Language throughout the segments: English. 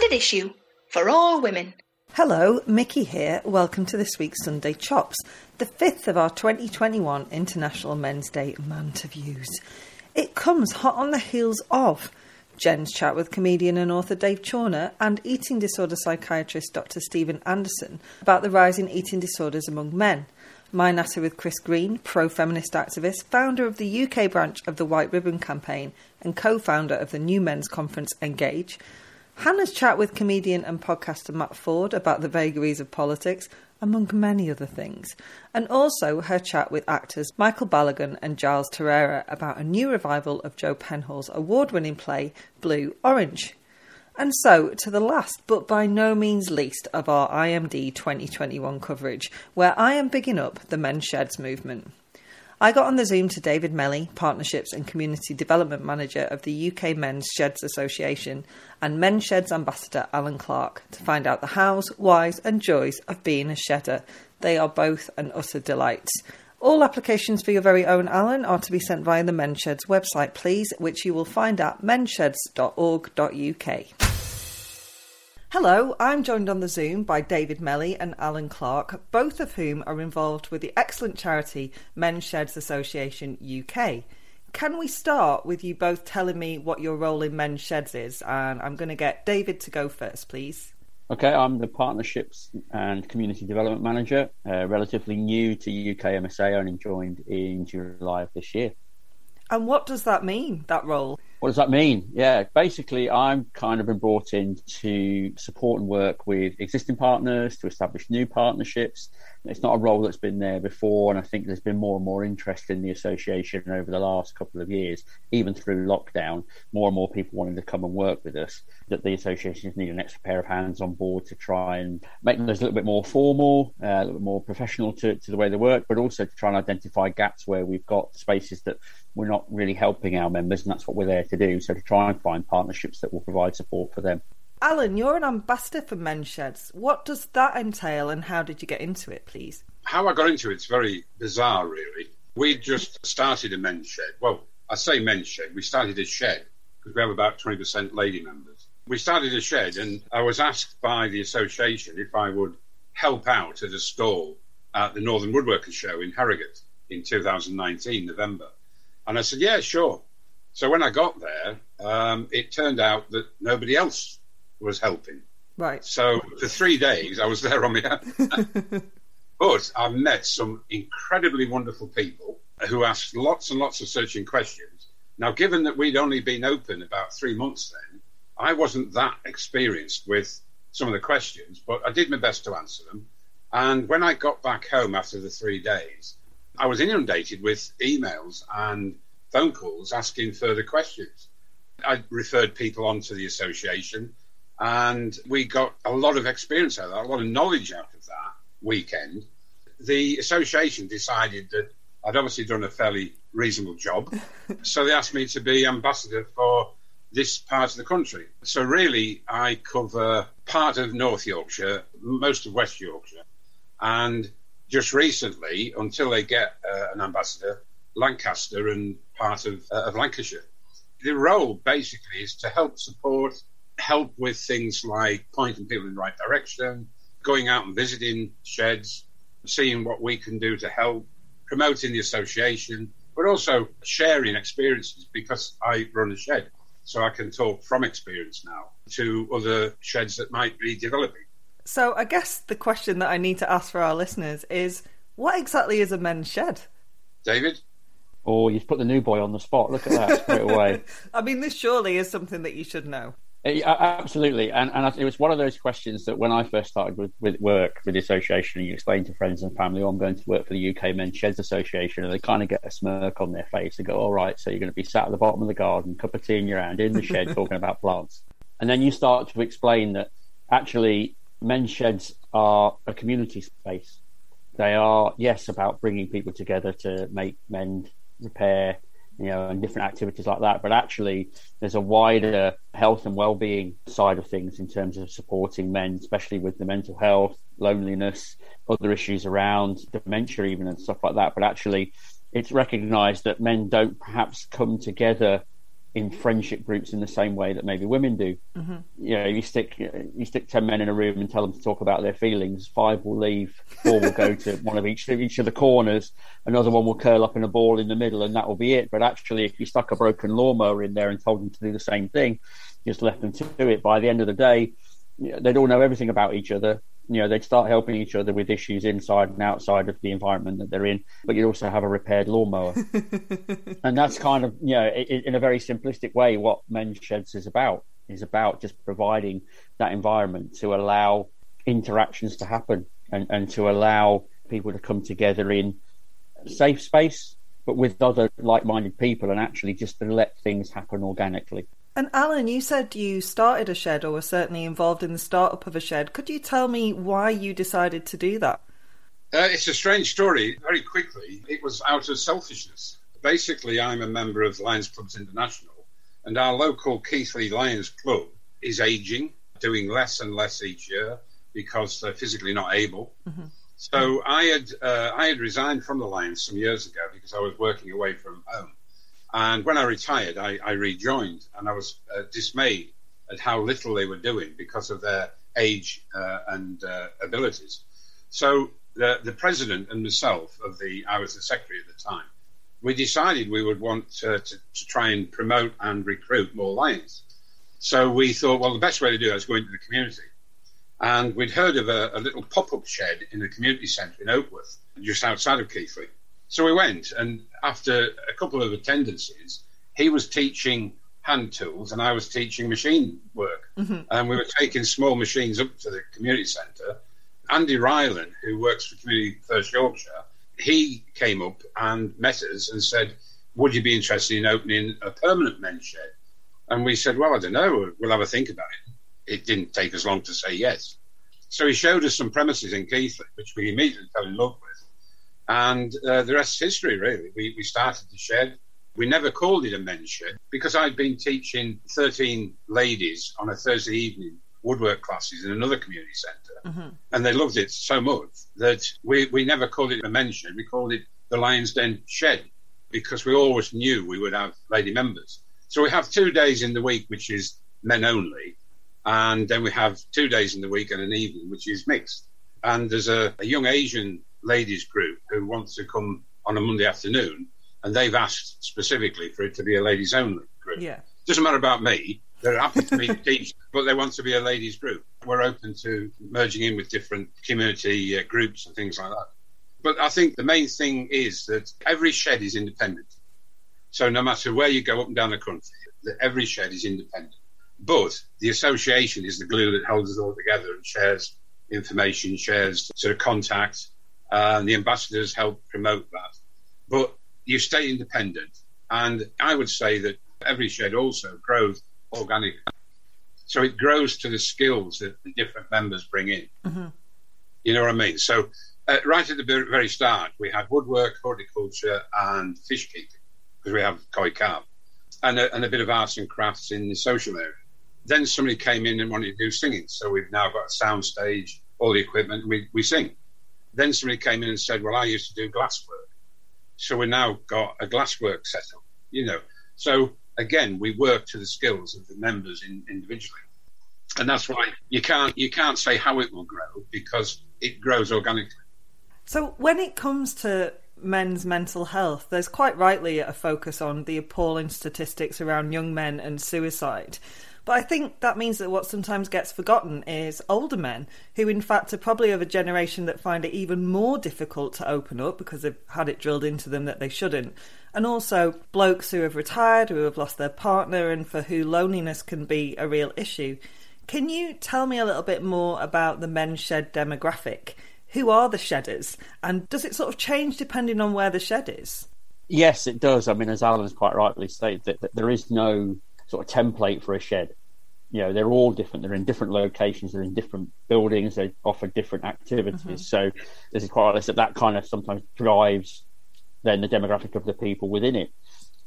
Standard issue for all women. Hello, Mickey here. Welcome to this week's Sunday Chops, the fifth of our 2021 International Men's Day Manterviews. It comes hot on the heels of Jen's chat with comedian and author Dave Chawner and eating disorder psychiatrist Dr. Stephen Anderson about the rise in eating disorders among men. My Natter with Chris Green, pro feminist activist, founder of the UK branch of the White Ribbon Campaign, and co founder of the new men's conference Engage. Hannah's chat with comedian and podcaster Matt Ford about the vagaries of politics, among many other things. And also her chat with actors Michael Balogun and Giles Terera about a new revival of Joe Penhall's award winning play Blue Orange. And so, to the last, but by no means least, of our IMD 2021 coverage, where I am bigging up the Men's Sheds movement. I got on the Zoom to David Meli, Partnerships and Community Development Manager of the UK Men's Sheds Association, and Men's Sheds Ambassador Allan Clarke to find out the hows, whys, and joys of being a shedder. They are both an utter delight. All applications for your very own Allan are to be sent via the Men's Sheds website, please, which you will find at menssheds.org.uk. Hello, I'm joined on the Zoom by David Meli and Allan Clarke, both of whom are involved with the excellent charity Men's Sheds Association UK. Can we start with you both telling me what your role in Men's Sheds is? And I'm going to get David to go first, please. Okay, I'm the Partnerships and Community Development Manager, uh, relatively new to UK MSA, only joined in July of this year. And what does that mean, that role? What does that mean? Yeah, basically, I'm kind of been brought in to support and work with existing partners to establish new partnerships. It's not a role that's been there before, and I think there's been more and more interest in the association over the last couple of years, even through lockdown. More and more people wanting to come and work with us. That the associations need an extra pair of hands on board to try and make them a little bit more formal, uh, a little bit more professional to, to the way they work, but also to try and identify gaps where we've got spaces that we're not really helping our members, and that's what we're there to do. So to try and find partnerships that will provide support for them. Allan, you're an ambassador for Men's Sheds. What does that entail, and how did you get into it, please? How I got into it's very bizarre, really. We just started a men's shed. Well, I say men's shed. We started a shed because we have about 20% lady members. We started a shed, and I was asked by the association if I would help out at a stall at the Northern Woodworkers Show in Harrogate in 2019, November. And I said, yeah, sure. So when I got there, um, it turned out that nobody else was helping. Right. So for three days, I was there on my own. but I met some incredibly wonderful people who asked lots and lots of searching questions. Now, given that we'd only been open about three months then, I wasn't that experienced with some of the questions, but I did my best to answer them. And when I got back home after the three days, I was inundated with emails and phone calls asking further questions. I referred people on to the association, and we got a lot of experience out of that, a lot of knowledge out of that weekend. The association decided that I'd obviously done a fairly reasonable job, so they asked me to be ambassador for this part of the country. So, really, I cover part of North Yorkshire, most of West Yorkshire, and just recently, until they get uh, an ambassador, Lancaster and part of, uh, of Lancashire. The role basically is to help support, help with things like pointing people in the right direction, going out and visiting sheds, seeing what we can do to help, promoting the association, but also sharing experiences because I run a shed. So I can talk from experience now to other sheds that might be developing. So I guess the question that I need to ask for our listeners is what exactly is a men's shed? David? Oh, you've put the new boy on the spot. Look at that straight away. I mean, this surely is something that you should know. Uh, absolutely, and and it was one of those questions that when I first started with, with work with the association, and you explain to friends and family, oh, I'm going to work for the UK Men's Sheds Association, and they kind of get a smirk on their face and go, "All right, so you're going to be sat at the bottom of the garden, cup of tea in your hand, in the shed, talking about plants," and then you start to explain that actually men's sheds are a community space. They are yes about bringing people together to make mend repair, you know, and different activities like that. But actually, there's a wider health and well-being side of things in terms of supporting men, especially with the mental health, loneliness, other issues around dementia, even and stuff like that. But actually, it's recognised that men don't perhaps come together in friendship groups in the same way that maybe women do. Mm-hmm. You know, you stick you stick ten men in a room and tell them to talk about their feelings. Five will leave, four will go to one of each each of the corners. Another one will curl up in a ball in the middle, and that will be it. But actually, if you stuck a broken lawnmower in there and told them to do the same thing, just left them to do it. By the end of the day, they'd all know everything about each other you know they'd start helping each other with issues inside and outside of the environment that they're in but you'd also have a repaired lawnmower. And that's kind of you know in a very simplistic way what men's sheds is about is about just providing that environment to allow interactions to happen and, and to allow people to come together in safe space but with other like-minded people and actually just to let things happen organically and Allan, you said you started a shed or were certainly involved in the startup of a shed. Could you tell me why you decided to do that? Uh, it's a strange story. Very quickly, it was out of selfishness. Basically, I'm a member of Lions Clubs International, and our local Keighley Lions Club is aging, doing less and less each year because they're physically not able. Mm-hmm. So I had uh, I had resigned from the Lions some years ago because I was working away from home. And when I retired, I, I rejoined, and I was uh, dismayed at how little they were doing because of their age uh, and uh, abilities. So the, the president and myself of the, I was the secretary at the time, we decided we would want to, to, to try and promote and recruit more lions. So we thought, well, the best way to do it is go into the community. And we'd heard of a, a little pop-up shed in a community centre in Oakworth, just outside of Keighley. So we went, and after a couple of attendances, he was teaching hand tools and I was teaching machine work. Mm-hmm. And we were taking small machines up to the community centre. Andy Ryland, who works for Community First Yorkshire, he came up and met us and said, Would you be interested in opening a permanent men's shed? And we said, Well, I don't know. We'll have a think about it. It didn't take us long to say yes. So he showed us some premises in Keighley, which we immediately fell in love with. And uh, the rest is history, really. We, we started the shed. We never called it a men's shed because I'd been teaching 13 ladies on a Thursday evening woodwork classes in another community centre. Mm-hmm. And they loved it so much that we, we never called it a men's shed. We called it the Lion's Den Shed because we always knew we would have lady members. So we have two days in the week, which is men only. And then we have two days in the week and an evening, which is mixed. And there's a, a young Asian ladies group who wants to come on a Monday afternoon, and they've asked specifically for it to be a ladies only group. Yeah. Doesn't matter about me. They're happy to meet but they want to be a ladies group. We're open to merging in with different community uh, groups and things like that. But I think the main thing is that every shed is independent. So no matter where you go up and down the country, every shed is independent. But the association is the glue that holds us all together and shares information, shares sort of contact, and the ambassadors help promote that. But you stay independent, and I would say that every shed also grows organically. So it grows to the skills that the different members bring in. Mm-hmm. You know what I mean? So uh, right at the very start, we had woodwork, horticulture, and fish keeping because we have koi carp, and a, and a bit of arts and crafts in the social area. Then somebody came in and wanted to do singing, so we've now got a sound stage, all the equipment, and we, we sing. Then somebody came in and said, "Well, I used to do glasswork, so we now got a glasswork setup." You know, so again, we work to the skills of the members in, individually, and that's why you can't you can't say how it will grow because it grows organically. So when it comes to men's mental health, there's quite rightly a focus on the appalling statistics around young men and suicide. But I think that means that what sometimes gets forgotten is older men, who in fact are probably of a generation that find it even more difficult to open up because they've had it drilled into them that they shouldn't. And also blokes who have retired, who have lost their partner, and for who loneliness can be a real issue. Can you tell me a little bit more about the men's shed demographic? Who are the shedders? And does it sort of change depending on where the shed is? Yes, it does. I mean, as Allan has quite rightly stated, that, that there is no sort of template for a shed. You know, they're all different. They're in different locations. They're in different buildings. They offer different activities. Mm-hmm. So this is quite honest that that kind of sometimes drives then the demographic of the people within it.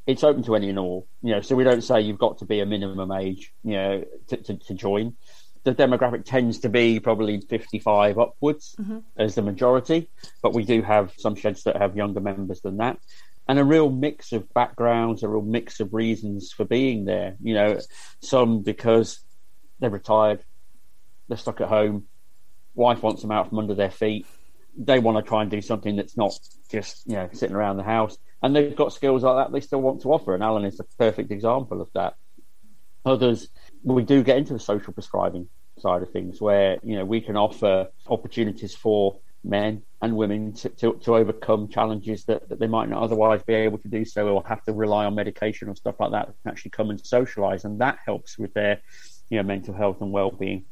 It's open to any and all. You know, so we don't say you've got to be a minimum age. You know, to, to, to join. The demographic tends to be probably 55 upwards mm-hmm. as the majority, but we do have some sheds that have younger members than that and a real mix of backgrounds, a real mix of reasons for being there. You know, some because they're retired, they're stuck at home, wife wants them out from under their feet. They want to try and do something that's not just you know sitting around the house, and they've got skills like that they still want to offer. And Allan is a perfect example of that. Others, we do get into the social prescribing side of things, where you know we can offer opportunities for men and women to, to, to overcome challenges that, that they might not otherwise be able to do so or have to rely on medication or stuff like that and actually come and socialize and that helps with their you know mental health and well-being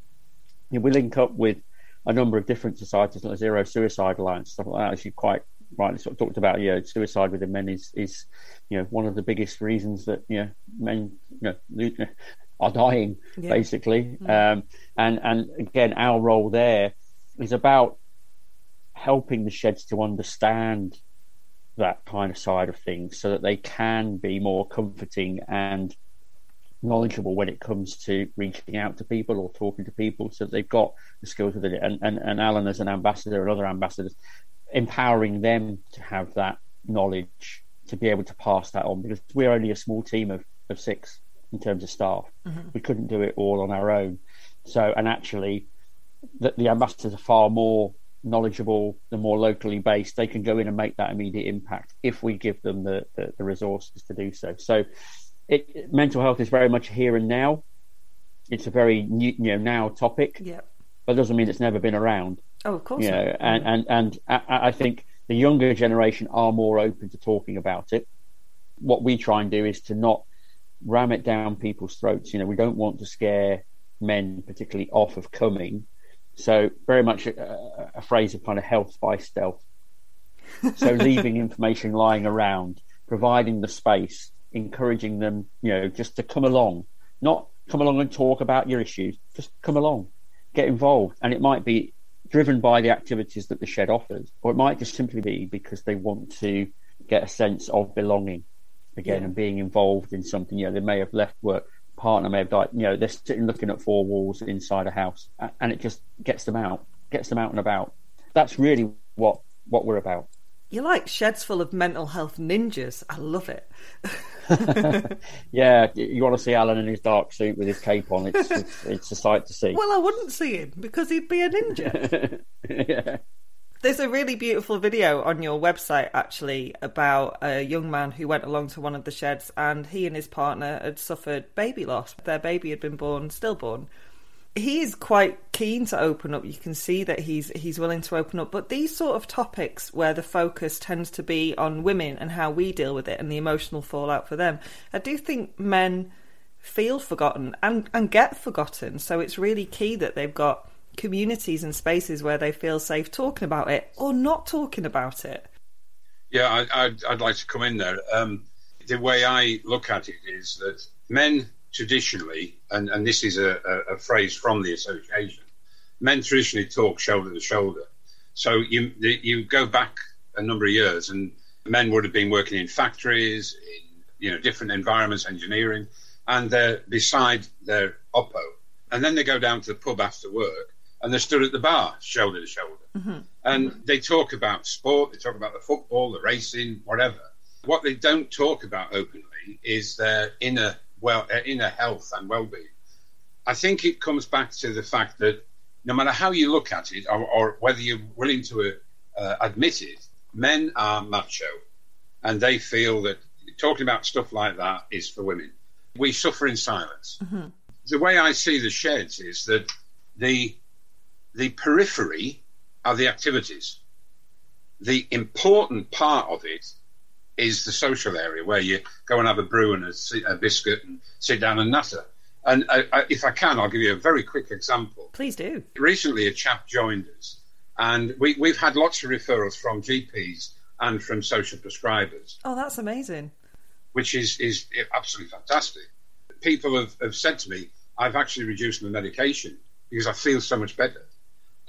you know, we link up with a number of different societies like zero suicide alliance stuff like that as you quite rightly sort of talked about you know suicide within men is is you know one of the biggest reasons that you know men you know are dying yeah. basically mm. um, and and again our role there is about helping the sheds to understand that kind of side of things so that they can be more comforting and knowledgeable when it comes to reaching out to people or talking to people so they've got the skills within it. And, and, and allan as an ambassador and other ambassadors empowering them to have that knowledge to be able to pass that on because we're only a small team of, of six in terms of staff. Mm-hmm. we couldn't do it all on our own. So and actually the, the ambassadors are far more knowledgeable, the more locally based, they can go in and make that immediate impact if we give them the, the, the resources to do so. So, it, mental health is very much here and now. It's a very new, you know now topic. Yeah. But doesn't mean it's never been around. Oh, of course. You know, and, and and I, I think the younger generation are more open to talking about it. What we try and do is to not ram it down people's throats. You know, we don't want to scare men particularly off of coming so very much a, a phrase of kind of health by stealth. So leaving information lying around, providing the space, encouraging them, you know, just to come along, not come along and talk about your issues, just come along, get involved. And it might be driven by the activities that the shed offers, or it might just simply be because they want to get a sense of belonging again yeah. and being involved in something. You know, they may have left work partner may have died. You know, they're sitting looking at four walls inside a house, and it just gets them out, gets them out and about. That's really what what we're about. You're like sheds full of mental health ninjas. I love it. yeah, you want to see Allan in his dark suit with his cape on. It's, it's, it's a sight to see. Well, I wouldn't see him because he'd be a ninja. yeah. There's a really beautiful video on your website actually about a young man who went along to one of the sheds and he and his partner had suffered baby loss. Their baby had been born stillborn. He's quite keen to open up. You can see that he's he's willing to open up. But these sort of topics where the focus tends to be on women and how we deal with it and the emotional fallout for them, I do think men feel forgotten and, and get forgotten. So it's really key that they've got communities and spaces where they feel safe talking about it or not talking about it. Yeah, I, would I'd like to come in there. Um, the way I look at it is that men traditionally, and, and this is a, a, a phrase from the association, men traditionally talk shoulder to shoulder. So you you go back a number of years, and men would have been working in factories, in you know different environments, engineering, and they're beside their oppo, and then they go down to the pub after work, and they're stood at the bar, shoulder to shoulder. Mm-hmm. And mm-hmm. they talk about sport, they talk about the football, the racing, whatever. What they don't talk about openly is their inner well, uh, inner health and well-being. I think it comes back to the fact that no matter how you look at it, or, or whether you're willing to uh, admit it, men are macho, and they feel that talking about stuff like that is for women. We suffer in silence. Mm-hmm. The way I see the sheds is that the the periphery are the activities. The important part of it is the social area where you go and have a brew and a, a biscuit and sit down and natter. And I, I, if I can, I'll give you a very quick example. Please do. Recently, a chap joined us, and we, we've had lots of referrals from GPs and from social prescribers. Oh, that's amazing. Which is, is absolutely fantastic. People have, have said to me, I've actually reduced my medication because I feel so much better.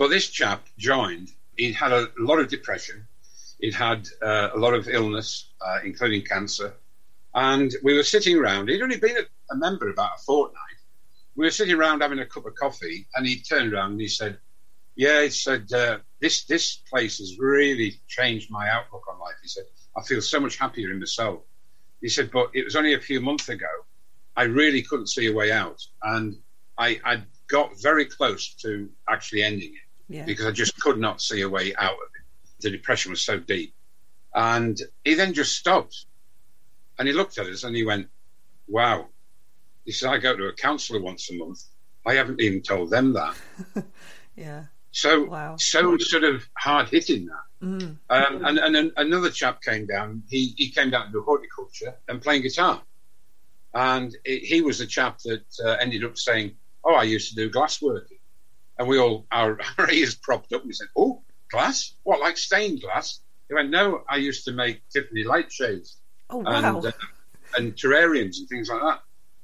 But this chap joined. He'd had a lot of depression. He'd had uh, a lot of illness, uh, including cancer. And we were sitting around. He'd only been a, a member about a fortnight. We were sitting around having a cup of coffee, and he turned around and he said, Yeah, he said uh, this this place has really changed my outlook on life. He said I feel so much happier in myself. He said, but it was only a few months ago. I really couldn't see a way out, and I, I got very close to actually ending it Yeah. because I just could not see a way out of it. The depression was so deep, and he then just stopped, and he looked at us and he went, "Wow." He said, "I go to a counsellor once a month. I haven't even told them that." Yeah. So, Wow. so sort of hard hitting that. Mm. Um, and, and an- another chap came down. He he came down to do horticulture and playing guitar, and he he was the chap that uh, ended up saying, "Oh, I used to do glassworking," and we all our, our ears propped up. We said, "Oh, glass? What like stained glass?" He went, "No, I used to make Tiffany light shades Oh wow. and uh, and terrariums and things like that."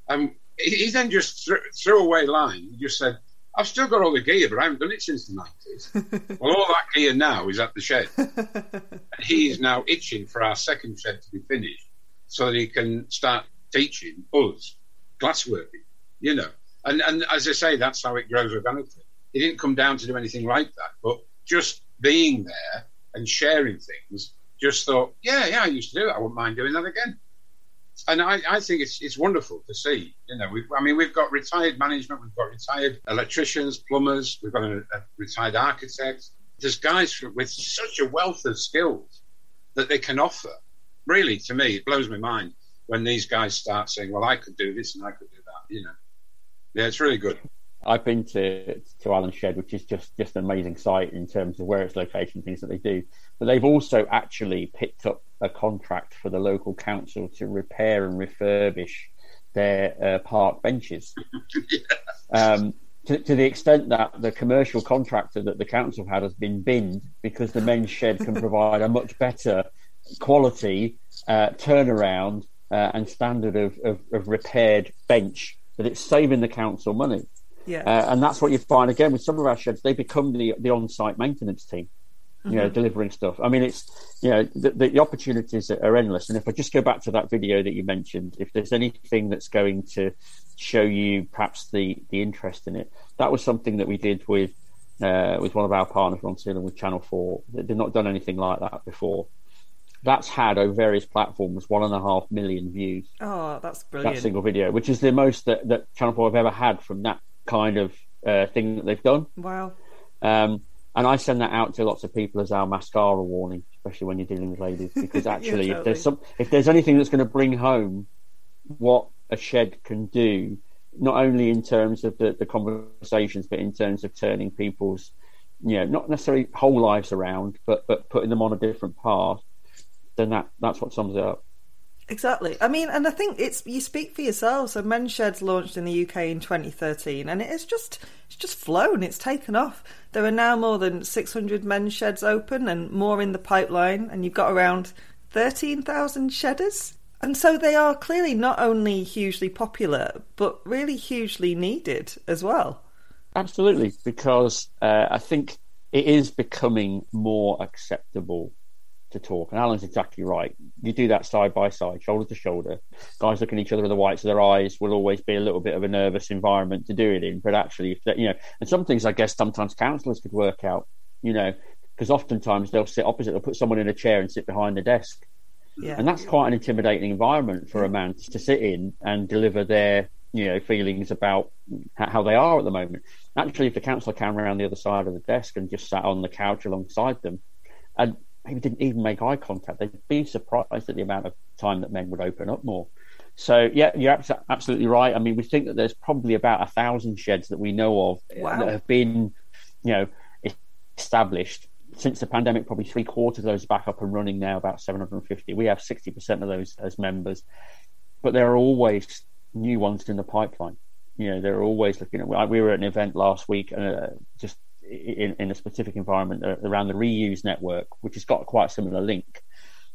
And he, he then just threw, threw away line. He just said. I've still got all the gear, but I haven't done it since the 90s. well, all that gear now is at the shed. And he is now itching for our second shed to be finished so that he can start teaching us glassworking, you know. And, and as I say, that's how it grows organically. He didn't come down to do anything like that, but just being there and sharing things, just thought, yeah, yeah, I used to do it. I wouldn't mind doing that again. And I, I think it's it's wonderful to see. You know, I mean, we've got retired management, we've got retired electricians, plumbers, we've got a, a retired architect. There's guys with such a wealth of skills that they can offer. Really, to me, it blows my mind when these guys start saying, "Well, I could do this and I could do that." You know, yeah, it's really good. I've been to to Allan Shed, which is just just an amazing site in terms of where it's located and things that they do. But they've also actually picked up a contract for the local council to repair and refurbish their uh, park benches. um, to, to the extent that the commercial contractor that the council had has been binned because the men's shed can provide a much better quality uh, turnaround uh, and standard of, of, of repaired bench that it's saving the council money. Yeah. Uh, and that's what you find again with some of our sheds. They become the the on-site maintenance team, you know, delivering stuff. I mean, it's you know the, the, the opportunities are endless. And if I just go back to that video that you mentioned, if there's anything that's going to show you perhaps the the interest in it, that was something that we did with uh, with one of our partners, Ronseal and, with Channel Four. They've not done anything like that before. That's had over various platforms one and a half million views oh, that's brilliant. that single video, which is the most that, that Channel 4 have ever had from that kind of uh, thing that they've done. Wow. Um, and I send that out to lots of people as our mascara warning, especially when you're dealing with ladies, because actually, if there's some, if there's anything that's going to bring home what a shed can do, not only in terms of the, the conversations, but in terms of turning people's, you know, not necessarily whole lives around, but but putting them on a different path, then that that's what sums it up. Exactly. I mean, and I think it's you speak for yourselves. So Men's Sheds launched in the UK in 2013, and it is just it's just flown. It's taken off. There are now more than 600 men's sheds open, and more in the pipeline. And you've got around 13,000 shedders. And so they are clearly not only hugely popular, but really hugely needed as well. Absolutely, because uh, I think it is becoming more acceptable to talk. And Allan's exactly right. You do that side by side, shoulder to shoulder. Guys looking at each other in the whites of their eyes will always be a little bit of a nervous environment to do it in. But actually, if that, you know, and some things I guess sometimes counsellors could work out. You know, because oftentimes they'll sit opposite. They'll put someone in a chair and sit behind the desk, Yeah. and that's quite an intimidating environment for a man to sit in and deliver their you know feelings about how they are at the moment. Actually, if the counsellor came around the other side of the desk and just sat on the couch alongside them, and maybe didn't even make eye contact, they'd be surprised at the amount of time that men would open up more. So yeah, you're absolutely right. I mean, we think that there's probably about a thousand sheds that we know of Wow. that have been, you know, established since the pandemic. Probably three quarters of those are back up and running now. About 750. We have 60 percent of those as members, but there are always new ones in the pipeline. You know, they're always looking at. We were at an event last week, uh, just in, in a specific environment uh, around the reuse network, which has got quite a similar link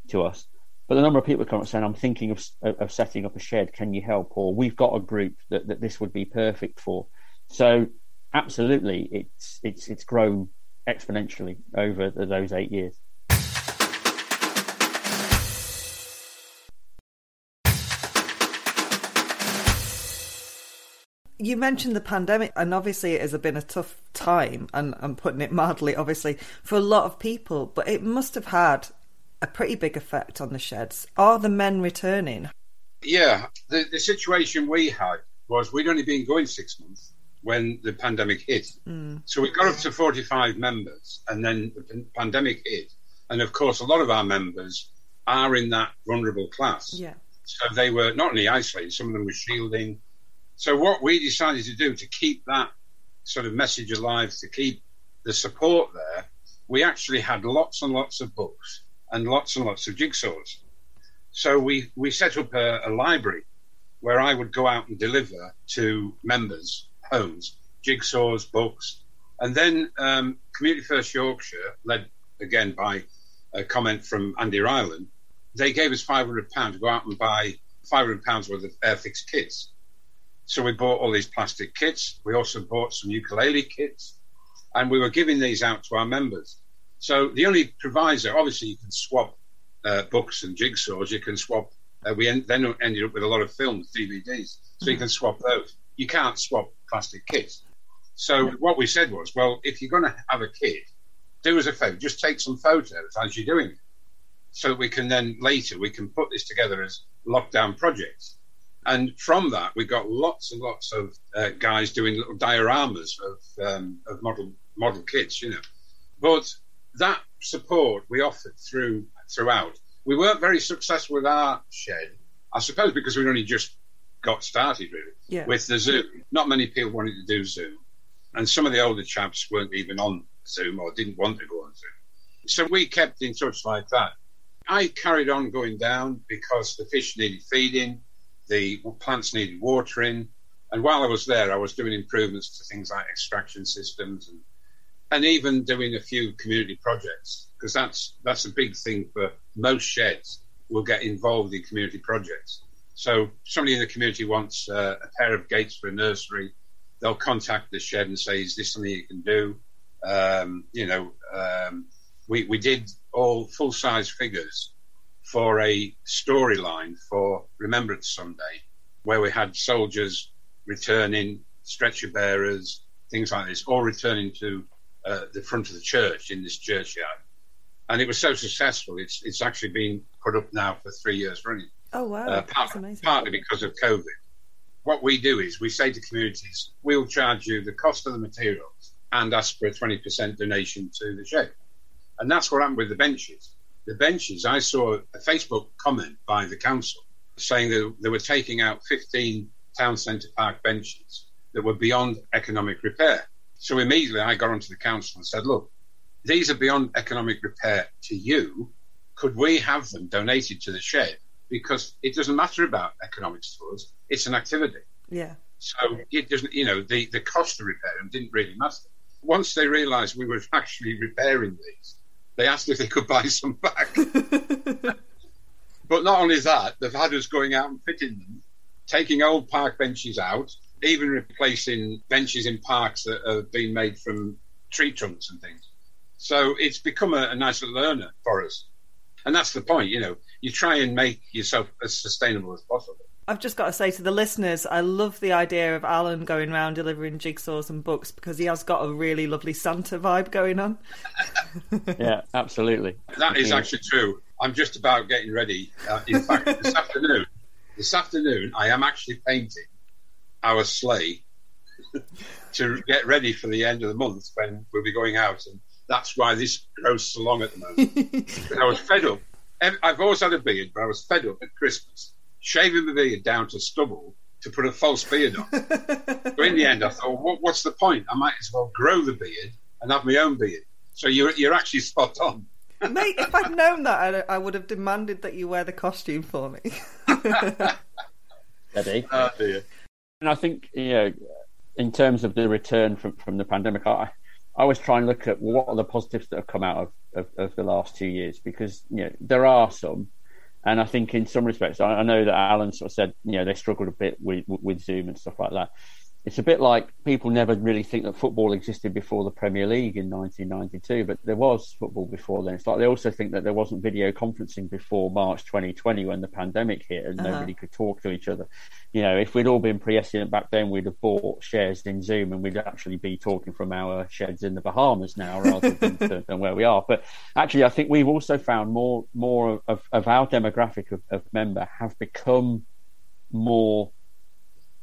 to us. But the number of people come up saying, "I'm thinking of of setting up a shed. Can you help?" Or we've got a group that, that this would be perfect for. So, absolutely, it's it's it's grown exponentially over the, those eight years. You mentioned the pandemic, and obviously it has been a tough time, and I'm putting it mildly, obviously, for a lot of people, but it must have had a pretty big effect on the sheds. Are the men returning? Yeah, the, the situation we had was we'd only been going six months when the pandemic hit. Mm. So we got up to 45 members, and then the pandemic hit. And of course, a lot of our members are in that vulnerable class. Yeah. So they were not only isolated, some of them were shielding. So what we decided to do to keep that sort of message alive, to keep the support there, we actually had lots and lots of books and lots and lots of jigsaws. So we, we set up a, a library where I would go out and deliver to members' homes jigsaws, books, and then um, Community First Yorkshire, led again by a comment from Andy Ryland, they gave us £500 to go out and buy £500 worth of Airfix kits. So we bought all these plastic kits. We also bought some ukulele kits, and we were giving these out to our members. So the only proviso, obviously, you can swap uh, books and jigsaws. You can swap. Uh, we en- then ended up with a lot of films, DVDs, so you can swap those. You can't swap plastic kits. So what we said was, well, if you're going to have a kit, do us a favour, just take some photos as you're doing it, so that we can then later we can put this together as lockdown projects. And from that, we got lots and lots of uh, guys doing little dioramas of, um, of model model kits, you know. But that support we offered through throughout. We weren't very successful with our shed, I suppose, because we'd only just got started really yeah. with the Zoom. Not many people wanted to do Zoom, and some of the older chaps weren't even on Zoom or didn't want to go on Zoom. So we kept in touch like that. I carried on going down because the fish needed feeding, the plants needed watering, and while I was there, I was doing improvements to things like extraction systems and and even doing a few community projects because that's that's a big thing for most sheds will get involved in community projects. So somebody in the community wants uh, a pair of gates for a nursery, they'll contact the shed and say, "Is this something you can do?" Um, you know, um, we we did all full size figures for a storyline for Remembrance Sunday, where we had soldiers returning, stretcher bearers, things like this, all returning to uh, the front of the church in this churchyard. And it was so successful, it's it's actually been put up now for three years running. Oh, wow. Uh, part, That's amazing. Partly because of COVID. What we do is we say to communities, we'll charge you the cost of the materials and ask for a 20% donation to the shed. And that's what happened with the benches. The benches, I saw a Facebook comment by the council saying that they were taking out 15 town centre park benches that were beyond economic repair. So immediately I got onto the council and said, look, these are beyond economic repair to you. Could we have them donated to the shed? Because it doesn't matter about economics to us, it's an activity. Yeah. So it doesn't, you know, the, the cost of repair them didn't really matter. Once they realised we were actually repairing these, they asked if they could buy some back. but not only that, they've had us going out and fitting them, taking old park benches out, even replacing benches in parks that have been made from tree trunks and things. So it's become a, a nice little learner for us. And that's the point, you know, you try and make yourself as sustainable as possible. I've just got to say to the listeners, I love the idea of Allan going around delivering jigsaws and books because he has got a really lovely Santa vibe going on. yeah, absolutely. That is actually true. I'm just about getting ready. Uh, in fact, this afternoon, this afternoon, I am actually painting our sleigh to get ready for the end of the month when we'll be going out. And that's why this grows so long at the moment. I was fed up. I've always had a beard, but I was fed up at Christmas, shaving the beard down to stubble to put a false beard on. but in the end, I thought, what, what's the point? I might as well grow the beard and have my own beard. So you're, you're actually spot on. Mate, if I'd known that, I, I, would have demanded that you wear the costume for me. Eddie. Oh, dear. And I think, you know, in terms of the return from, from the pandemic, I, I always try and look at what are the positives that have come out of, of, of the last two years because, you know, there are some. And I think in some respects, I, I know that Allan sort of said, you know, they struggled a bit with, with Zoom and stuff like that. It's a bit like people never really think that football existed before the Premier League in 1992, but there was football before then. It's like they also think that there wasn't video conferencing before March 2020 when the pandemic hit and uh-huh. nobody could talk to each other. You know, if we'd all been prescient back then, we'd have bought shares in Zoom and we'd actually be talking from our sheds in the Bahamas now rather than, than where we are. But actually, I think we've also found more more of, of our demographic of, of member have become more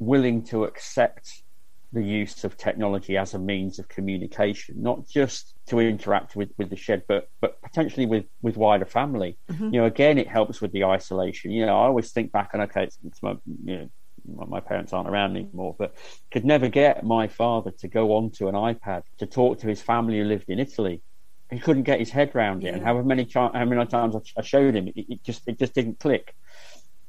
willing to accept the use of technology as a means of communication, not just to interact with, with the shed, but but potentially with, with wider family. Mm-hmm. You know, again, it helps with the isolation. You know, I always think back, and okay, it's, it's my you know my parents aren't around anymore, but could never get my father to go onto an iPad to talk to his family who lived in Italy. He couldn't get his head around it, yeah. and however many how many times I showed him, it, it just it just didn't click.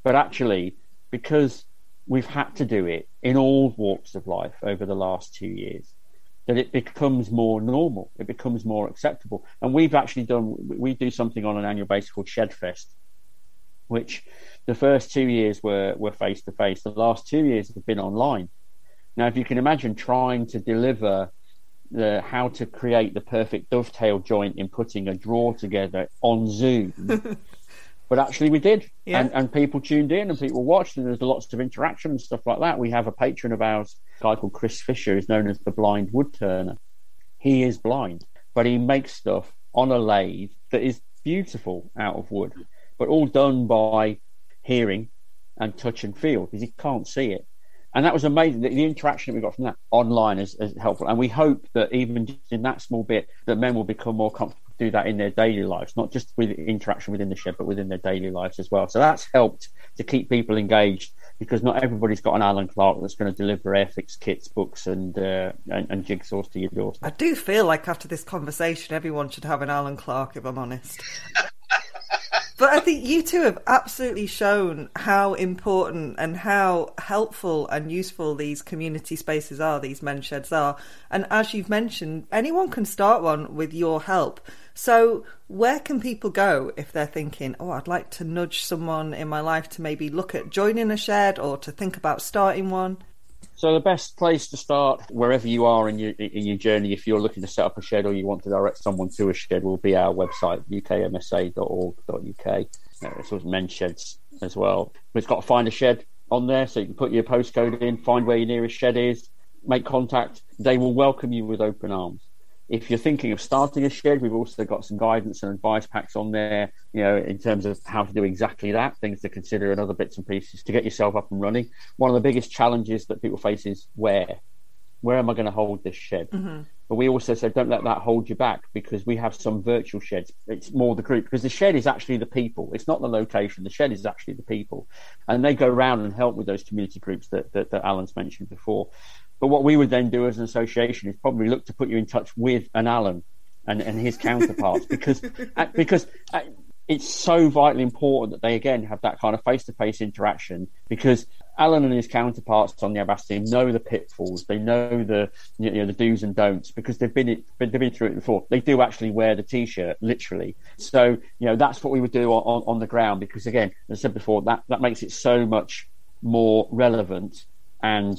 But actually, because we've had to do it in all walks of life over the last two years that it becomes more normal, it becomes more acceptable. And we've actually done, we do something on an annual basis called Shedfest, which the first two years were were face to face. The last two years have been online. Now, if you can imagine trying to deliver the how to create the perfect dovetail joint in putting a drawer together on Zoom but actually we did. Yeah. and, and people tuned in and people watched and there's lots of interaction and stuff like that. We have a patron of ours a guy called chris fisher who's known as the blind wood turner he is blind but he makes stuff on a lathe that is beautiful out of wood but all done by hearing and touch and feel because he can't see it. And that was amazing. The, the, interaction that we got from that online is, is, helpful, and we hope that even in that small bit, that men will become more comfortable do that in their daily lives, not just with interaction within the shed, but within their daily lives as well. So that's helped to keep people engaged because not everybody's got an Allan Clarke that's going to deliver Airfix kits, books, and, uh, and, and jigsaws to your doorstep. I do feel like after this conversation, everyone should have an Allan Clarke, if I'm honest. But I think you two have absolutely shown how important and how helpful and useful these community spaces are, these men's sheds are. And as you've mentioned, anyone can start one with your help. So, where can people go if they're thinking, oh, I'd like to nudge someone in my life to maybe look at joining a shed or to think about starting one? So the best place to start, wherever you are in your in your journey, if you're looking to set up a shed or you want to direct someone to a shed, will be our website ukmsa.org.uk. Uh, it's of men's sheds as well. It's got to find a shed on there, so you can put your postcode in, find where your nearest shed is, make contact. They will welcome you with open arms if you're thinking of starting a shed, we've also got some guidance and advice packs on there, you know, in terms of how to do exactly that, things to consider and other bits and pieces to get yourself up and running. One of the biggest challenges that people face is where. Where am I going to hold this shed? Mm-hmm. But we also said don't let that hold you back because we have some virtual sheds. It's more the group because the shed is actually the people. It's not the location. The shed is actually the people, and they go around and help with those community groups that, that, that Allan's mentioned before. But what we would then do as an association is probably look to put you in touch with an Allan and, and his counterparts because uh, because uh, it's so vitally important that they again have that kind of face to face interaction because Allan and his counterparts on the Abbas team know the pitfalls, they know the you know the do's and don'ts because they've been they've been through it before. They do actually wear the t-shirt literally, so you know that's what we would do on, on, on the ground because again, as I said before, that that makes it so much more relevant and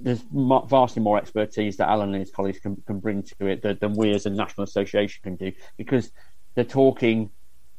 there's vastly more expertise that Allan and his colleagues can, can bring to it than, than, we as a national association can do because they're talking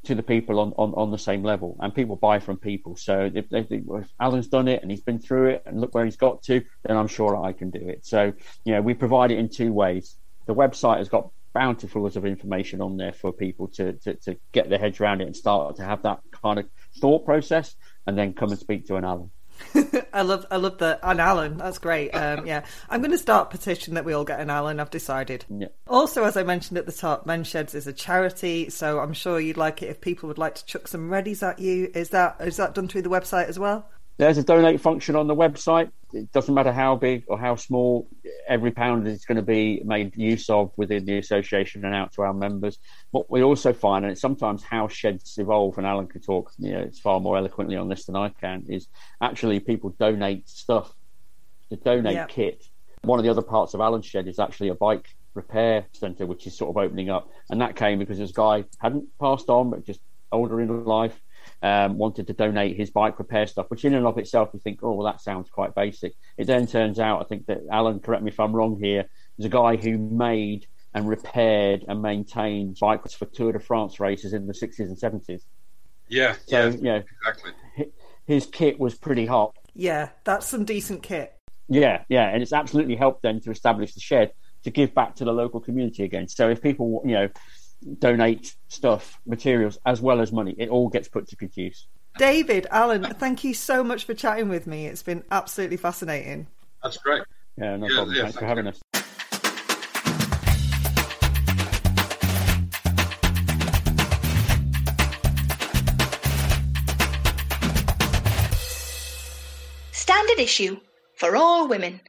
to the people on, on, on the same level and people buy from people. So if, if, Allan's done it and he's been through it and look where he's got to, then I'm sure I can do it. So, you know, we provide it in two ways. The website has got bountifuls of information on there for people to, to, to get their heads around it and start to have that kind of thought process and then come and speak to an Allan. I love I love the an Allan. That's great. Um, yeah, I'm going to start petition that we all get an Allan. I've decided. Yeah. Also, as I mentioned at the top, Men's Sheds is a charity, so I'm sure you'd like it if people would like to chuck some readies at you. Is that is that done through the website as well? There's a donate function on the website. It doesn't matter how big or how small, every pound is going to be made use of within the association and out to our members. What we also find, and it's sometimes how sheds evolve, and Allan could talk, you know, it's far more eloquently on this than I can, is actually people donate stuff to donate yep. kit. One of the other parts of Allan's shed is actually a bike repair centre, which is sort of opening up. And that came because this guy hadn't passed on, but just older in life um, wanted to donate his bike repair stuff, which in and of itself you think, oh, well, that sounds quite basic. It then turns out, I think that Allan, correct me if I'm wrong here, there's a guy who made and repaired and maintained bikes for Tour de France races in the 60s and 70s. Yeah, So, yeah, you know, exactly. his kit was pretty hot. Yeah, that's some decent kit. Yeah, yeah, and it's absolutely helped them to establish the shed to give back to the local community again. So if people, you know, donate stuff, materials as well as money, it all gets put to good use. David, Alan, thank you so much for chatting with me. It's been absolutely fascinating. That's great. Yeah, no Yeah, problem. yeah, Thanks for having you. us. Standard issue for all women.